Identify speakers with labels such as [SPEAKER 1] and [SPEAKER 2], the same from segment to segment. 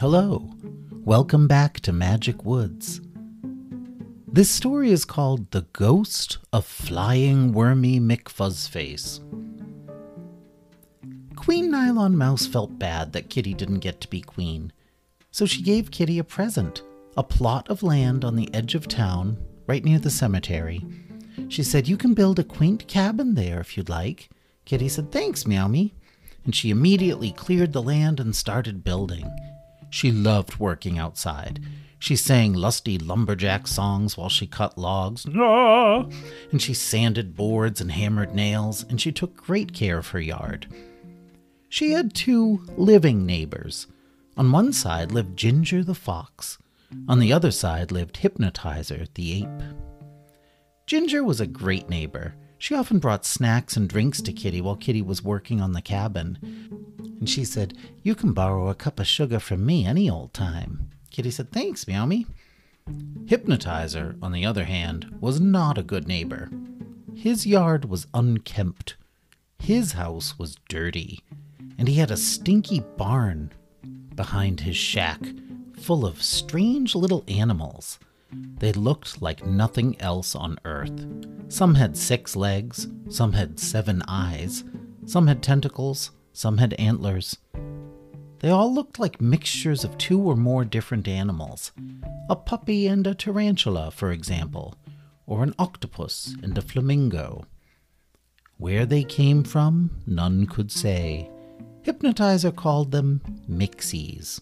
[SPEAKER 1] Hello, welcome back to Magic Woods. This story is called The Ghost of Flying Wormy McFuzzface. Queen Nylon Mouse felt bad that Kitty didn't get to be queen, so she gave Kitty a present a plot of land on the edge of town, right near the cemetery. She said, You can build a quaint cabin there if you'd like. Kitty said, Thanks, Meow Me. And she immediately cleared the land and started building. She loved working outside. She sang lusty lumberjack songs while she cut logs. Ah! And she sanded boards and hammered nails, and she took great care of her yard. She had two living neighbors. On one side lived Ginger the fox. On the other side lived Hypnotizer the ape. Ginger was a great neighbor. She often brought snacks and drinks to Kitty while Kitty was working on the cabin. And she said, You can borrow a cup of sugar from me any old time. Kitty said, Thanks, Meowmy. Hypnotizer, on the other hand, was not a good neighbor. His yard was unkempt. His house was dirty. And he had a stinky barn behind his shack full of strange little animals. They looked like nothing else on earth. Some had six legs, some had seven eyes, some had tentacles, some had antlers. They all looked like mixtures of two or more different animals a puppy and a tarantula, for example, or an octopus and a flamingo. Where they came from, none could say. Hypnotizer called them mixies.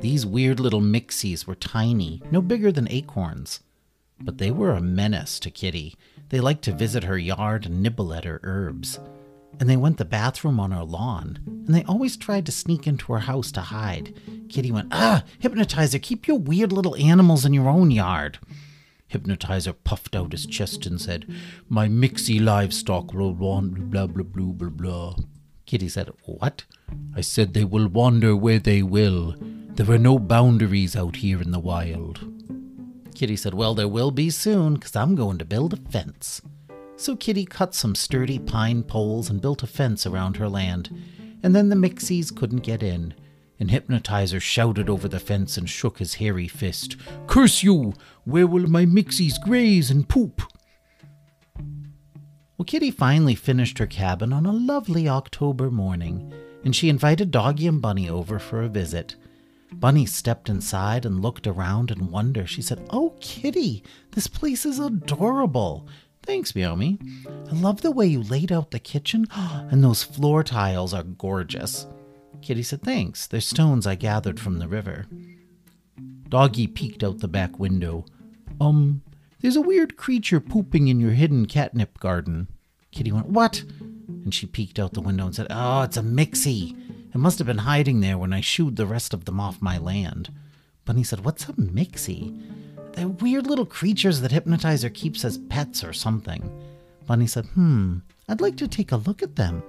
[SPEAKER 1] These weird little mixies were tiny, no bigger than acorns. But they were a menace to Kitty. They liked to visit her yard and nibble at her herbs. And they went the bathroom on her lawn, and they always tried to sneak into her house to hide. Kitty went, Ah, Hypnotizer, keep your weird little animals in your own yard. Hypnotizer puffed out his chest and said, My mixie livestock will wander, blah, blah, blah, blah, blah. Kitty said, What? I said they will wander where they will. There are no boundaries out here in the wild. Kitty said, Well, there will be soon, because I'm going to build a fence. So Kitty cut some sturdy pine poles and built a fence around her land, and then the Mixies couldn't get in. And Hypnotizer shouted over the fence and shook his hairy fist. Curse you! Where will my Mixies graze and poop? Well, Kitty finally finished her cabin on a lovely October morning, and she invited Doggy and Bunny over for a visit. Bunny stepped inside and looked around in wonder. She said, Oh, Kitty, this place is adorable. Thanks, Meowmy. I love the way you laid out the kitchen, and those floor tiles are gorgeous. Kitty said, Thanks. They're stones I gathered from the river. Doggy peeked out the back window. Um, there's a weird creature pooping in your hidden catnip garden. Kitty went, What? And she peeked out the window and said, Oh, it's a mixie. It must have been hiding there when I shooed the rest of them off my land. Bunny said, What's a mixie? They're weird little creatures that Hypnotizer keeps as pets or something. Bunny said, Hmm, I'd like to take a look at them.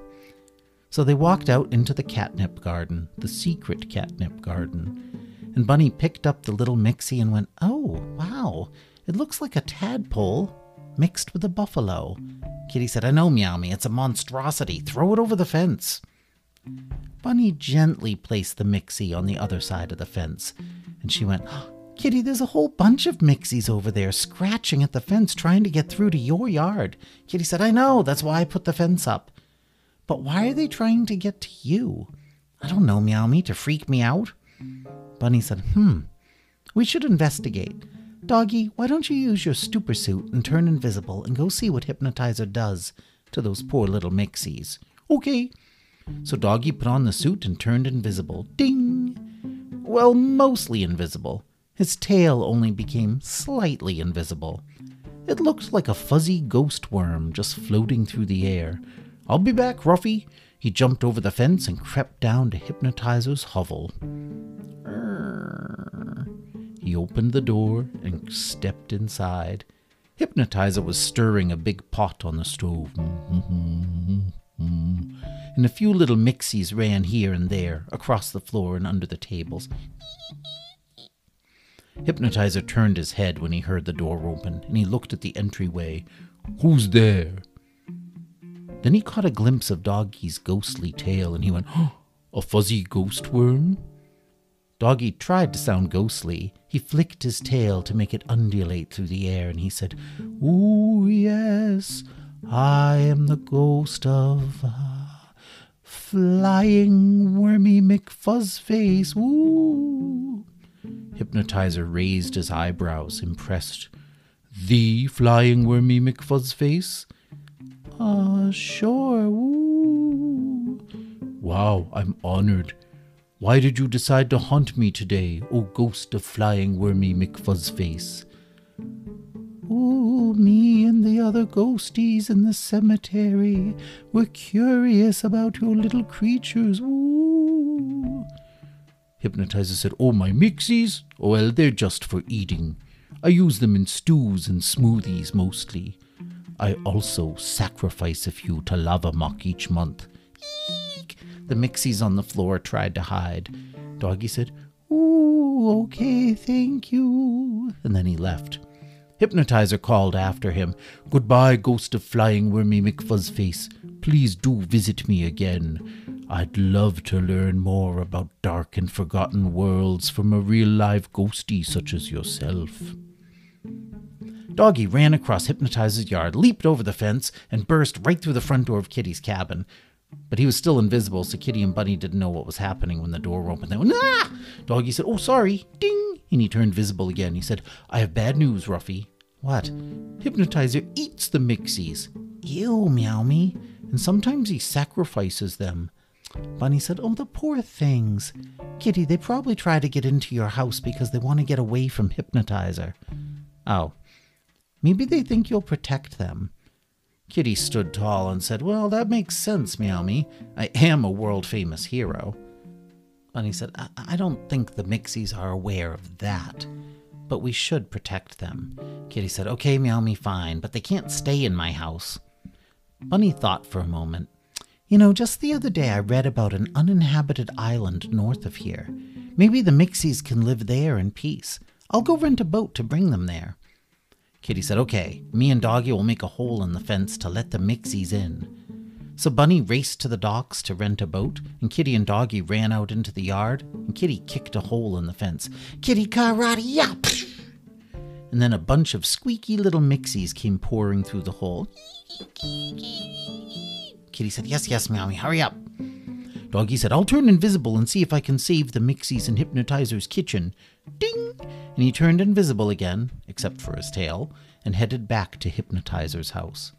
[SPEAKER 1] So they walked out into the catnip garden, the secret catnip garden. And Bunny picked up the little mixie and went, Oh, wow, it looks like a tadpole mixed with a buffalo. Kitty said, I know, Meow Me, it's a monstrosity. Throw it over the fence. Bunny gently placed the mixie on the other side of the fence, and she went, Kitty, there's a whole bunch of mixies over there scratching at the fence trying to get through to your yard. Kitty said, I know, that's why I put the fence up. But why are they trying to get to you? I don't know, Meow Me, to freak me out? Bunny said, Hmm, we should investigate. Doggy, why don't you use your stupor suit and turn invisible and go see what Hypnotizer does to those poor little mixies? Okay. So Doggy put on the suit and turned invisible. Ding! Well, mostly invisible. His tail only became slightly invisible. It looked like a fuzzy ghost worm just floating through the air. I'll be back, Ruffy. He jumped over the fence and crept down to Hypnotizer's hovel. He opened the door and stepped inside. Hypnotizer was stirring a big pot on the stove. And a few little mixies ran here and there, across the floor and under the tables. Hypnotizer turned his head when he heard the door open, and he looked at the entryway. Who's there? Then he caught a glimpse of Doggy's ghostly tail, and he went, oh, A fuzzy ghost worm? Doggy tried to sound ghostly. He flicked his tail to make it undulate through the air, and he said, Ooh, yes, I am the ghost of uh, flying wormy McFuzzface. Ooh. Hypnotizer raised his eyebrows, impressed. The flying wormy McFuzzface? Uh, sure. Ooh. Wow, I'm honored. Why did you decide to haunt me today, O ghost of flying wormy McFuzzface? Oh, me and the other ghosties in the cemetery were curious about your little creatures. Ooh. Hypnotizer said, Oh, my mixies? Well, they're just for eating. I use them in stews and smoothies mostly. I also sacrifice a few to Lava Mock each month. The mixies on the floor tried to hide. Doggy said, Ooh, okay, thank you. And then he left. Hypnotizer called after him, Goodbye, ghost of flying wormy McFuzzface. Please do visit me again. I'd love to learn more about dark and forgotten worlds from a real live ghostie such as yourself. Doggy ran across Hypnotizer's yard, leaped over the fence, and burst right through the front door of Kitty's cabin. But he was still invisible, so Kitty and Bunny didn't know what was happening when the door opened. They went, ah! Doggy said, Oh, sorry. Ding! And he turned visible again. He said, I have bad news, Ruffy. What? Hypnotizer eats the mixies. Ew, Meow Me. And sometimes he sacrifices them. Bunny said, Oh, the poor things. Kitty, they probably try to get into your house because they want to get away from Hypnotizer. Oh. Maybe they think you'll protect them. Kitty stood tall and said, Well, that makes sense, Meow Me. I am a world famous hero. Bunny said, I-, I don't think the Mixies are aware of that, but we should protect them. Kitty said, Okay, Meow Me, fine, but they can't stay in my house. Bunny thought for a moment. You know, just the other day I read about an uninhabited island north of here. Maybe the Mixies can live there in peace. I'll go rent a boat to bring them there. Kitty said, Okay, me and Doggy will make a hole in the fence to let the Mixies in. So Bunny raced to the docks to rent a boat, and Kitty and Doggy ran out into the yard, and Kitty kicked a hole in the fence. Kitty karate yap! And then a bunch of squeaky little Mixies came pouring through the hole. Kitty said, Yes, yes, Meowie, hurry up. Doggy said, I'll turn invisible and see if I can save the Mixies in Hypnotizer's kitchen. Ding! And he turned invisible again, except for his tail, and headed back to Hypnotizer's house.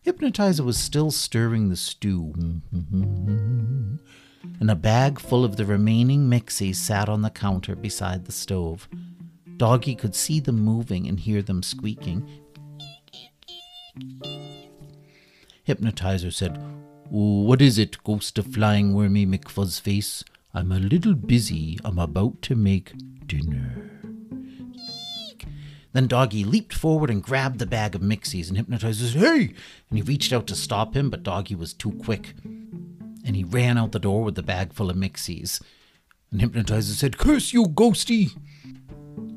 [SPEAKER 1] Hypnotizer was still stirring the stew. and a bag full of the remaining Mixies sat on the counter beside the stove. Doggy could see them moving and hear them squeaking. Hypnotizer said, what is it, ghost of flying wormy McFuzzface? I'm a little busy. I'm about to make dinner. Then Doggy leaped forward and grabbed the bag of mixies and Hypnotizer Hey! And he reached out to stop him, but Doggy was too quick. And he ran out the door with the bag full of mixies. And Hypnotizer said, Curse you, ghosty!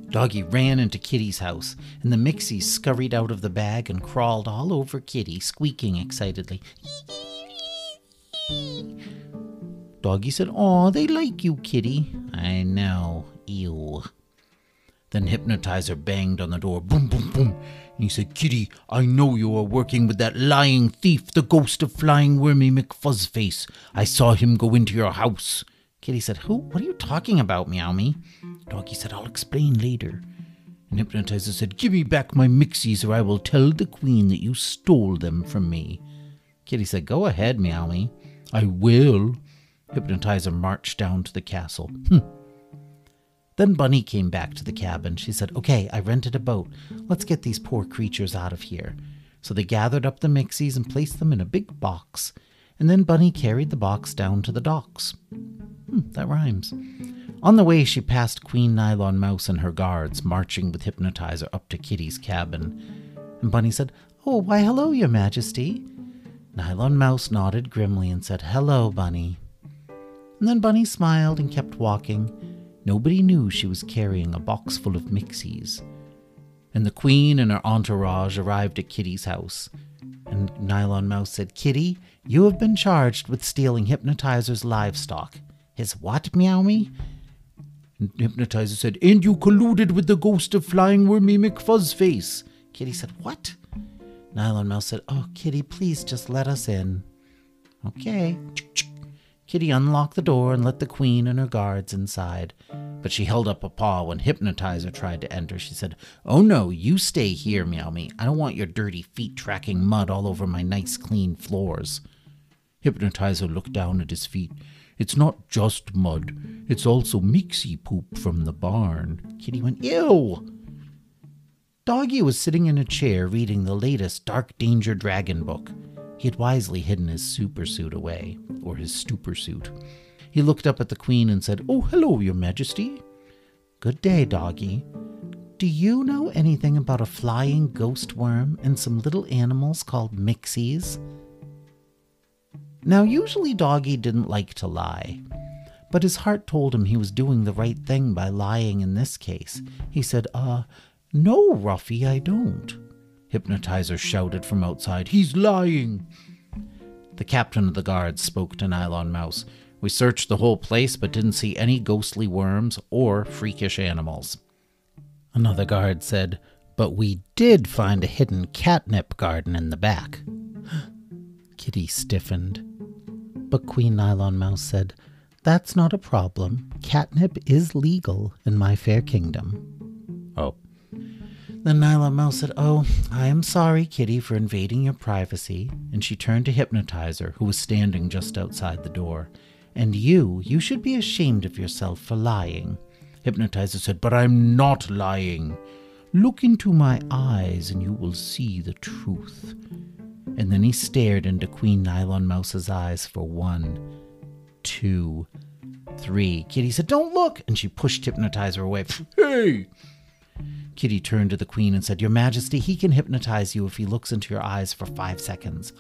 [SPEAKER 1] Doggy ran into Kitty's house, and the mixies scurried out of the bag and crawled all over Kitty, squeaking excitedly. Doggy said, Aw, they like you, kitty. I know. Ew. Then Hypnotizer banged on the door. Boom, boom, boom. And he said, Kitty, I know you are working with that lying thief, the ghost of flying wormy McFuzzface. I saw him go into your house. Kitty said, Who? What are you talking about, Meow Me? Doggy said, I'll explain later. And Hypnotizer said, Give me back my mixies or I will tell the queen that you stole them from me. Kitty said, Go ahead, Meowie. I will. Hypnotizer marched down to the castle. Hm. Then Bunny came back to the cabin. She said, Okay, I rented a boat. Let's get these poor creatures out of here. So they gathered up the mixies and placed them in a big box. And then Bunny carried the box down to the docks. Hmm, that rhymes. On the way, she passed Queen Nylon Mouse and her guards, marching with Hypnotizer up to Kitty's cabin. And Bunny said, Oh, why, hello, Your Majesty. Nylon Mouse nodded grimly and said, Hello, Bunny. And then Bunny smiled and kept walking. Nobody knew she was carrying a box full of mixies. And the Queen and her entourage arrived at Kitty's house. And Nylon Mouse said, Kitty, you have been charged with stealing Hypnotizer's livestock. His what, Meow Me? And Hypnotizer said, And you colluded with the ghost of Flying Wormy McFuzzface. Kitty said, What? Nylon Mouse said, Oh, Kitty, please just let us in. Okay. Kitty unlocked the door and let the queen and her guards inside. But she held up a paw when Hypnotizer tried to enter. She said, Oh no, you stay here, Meow Me. I don't want your dirty feet tracking mud all over my nice clean floors. Hypnotizer looked down at his feet. It's not just mud, it's also mixie poop from the barn. Kitty went, Ew! Doggy was sitting in a chair reading the latest Dark Danger Dragon book. He had wisely hidden his supersuit away, or his stupor suit. He looked up at the Queen and said, Oh, hello, Your Majesty. Good day, Doggy. Do you know anything about a flying ghost worm and some little animals called mixies? Now, usually Doggy didn't like to lie, but his heart told him he was doing the right thing by lying in this case. He said, Uh, no, Ruffy, I don't. Hypnotizer shouted from outside, He's lying! The captain of the guards spoke to Nylon Mouse. We searched the whole place but didn't see any ghostly worms or freakish animals. Another guard said, But we did find a hidden catnip garden in the back. Kitty stiffened. But Queen Nylon Mouse said, That's not a problem. Catnip is legal in my fair kingdom. Oh. Then Nylon Mouse said, Oh, I am sorry, Kitty, for invading your privacy. And she turned to Hypnotizer, who was standing just outside the door. And you, you should be ashamed of yourself for lying. Hypnotizer said, But I'm not lying. Look into my eyes and you will see the truth. And then he stared into Queen Nylon Mouse's eyes for one, two, three. Kitty said, Don't look! And she pushed Hypnotizer away. Hey! Kitty turned to the queen and said, Your Majesty, he can hypnotize you if he looks into your eyes for five seconds.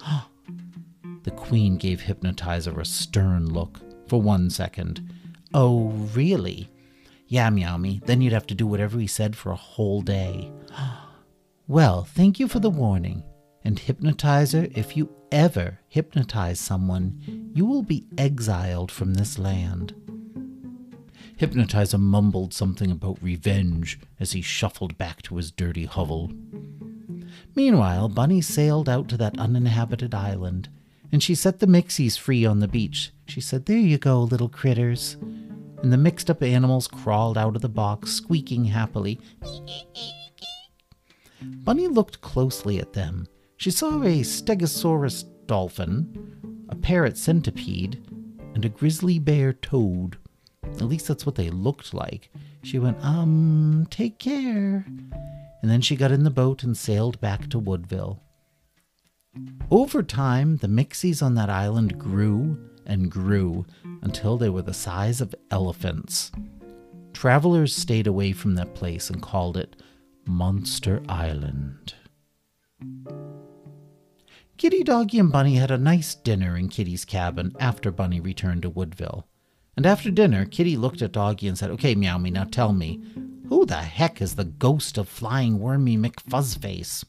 [SPEAKER 1] the queen gave Hypnotizer a stern look for one second. Oh, really? Yeah, Meow Me. Then you'd have to do whatever he said for a whole day. well, thank you for the warning. And Hypnotizer, if you ever hypnotize someone, you will be exiled from this land. Hypnotizer mumbled something about revenge as he shuffled back to his dirty hovel. Meanwhile, Bunny sailed out to that uninhabited island, and she set the mixies free on the beach. She said, There you go, little critters. And the mixed up animals crawled out of the box, squeaking happily. Bunny looked closely at them. She saw a stegosaurus dolphin, a parrot centipede, and a grizzly bear toad. At least that's what they looked like. She went, um, take care. And then she got in the boat and sailed back to Woodville. Over time, the mixies on that island grew and grew until they were the size of elephants. Travelers stayed away from that place and called it Monster Island. Kitty, Doggy, and Bunny had a nice dinner in Kitty's cabin after Bunny returned to Woodville. And after dinner, Kitty looked at Doggy and said, Okay, Meow Me, now tell me, who the heck is the ghost of Flying Wormy McFuzzface?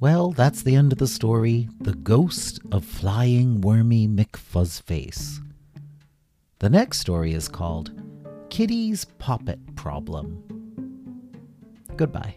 [SPEAKER 1] Well, that's the end of the story The Ghost of Flying Wormy McFuzzface. The next story is called Kitty's Poppet Problem. Goodbye.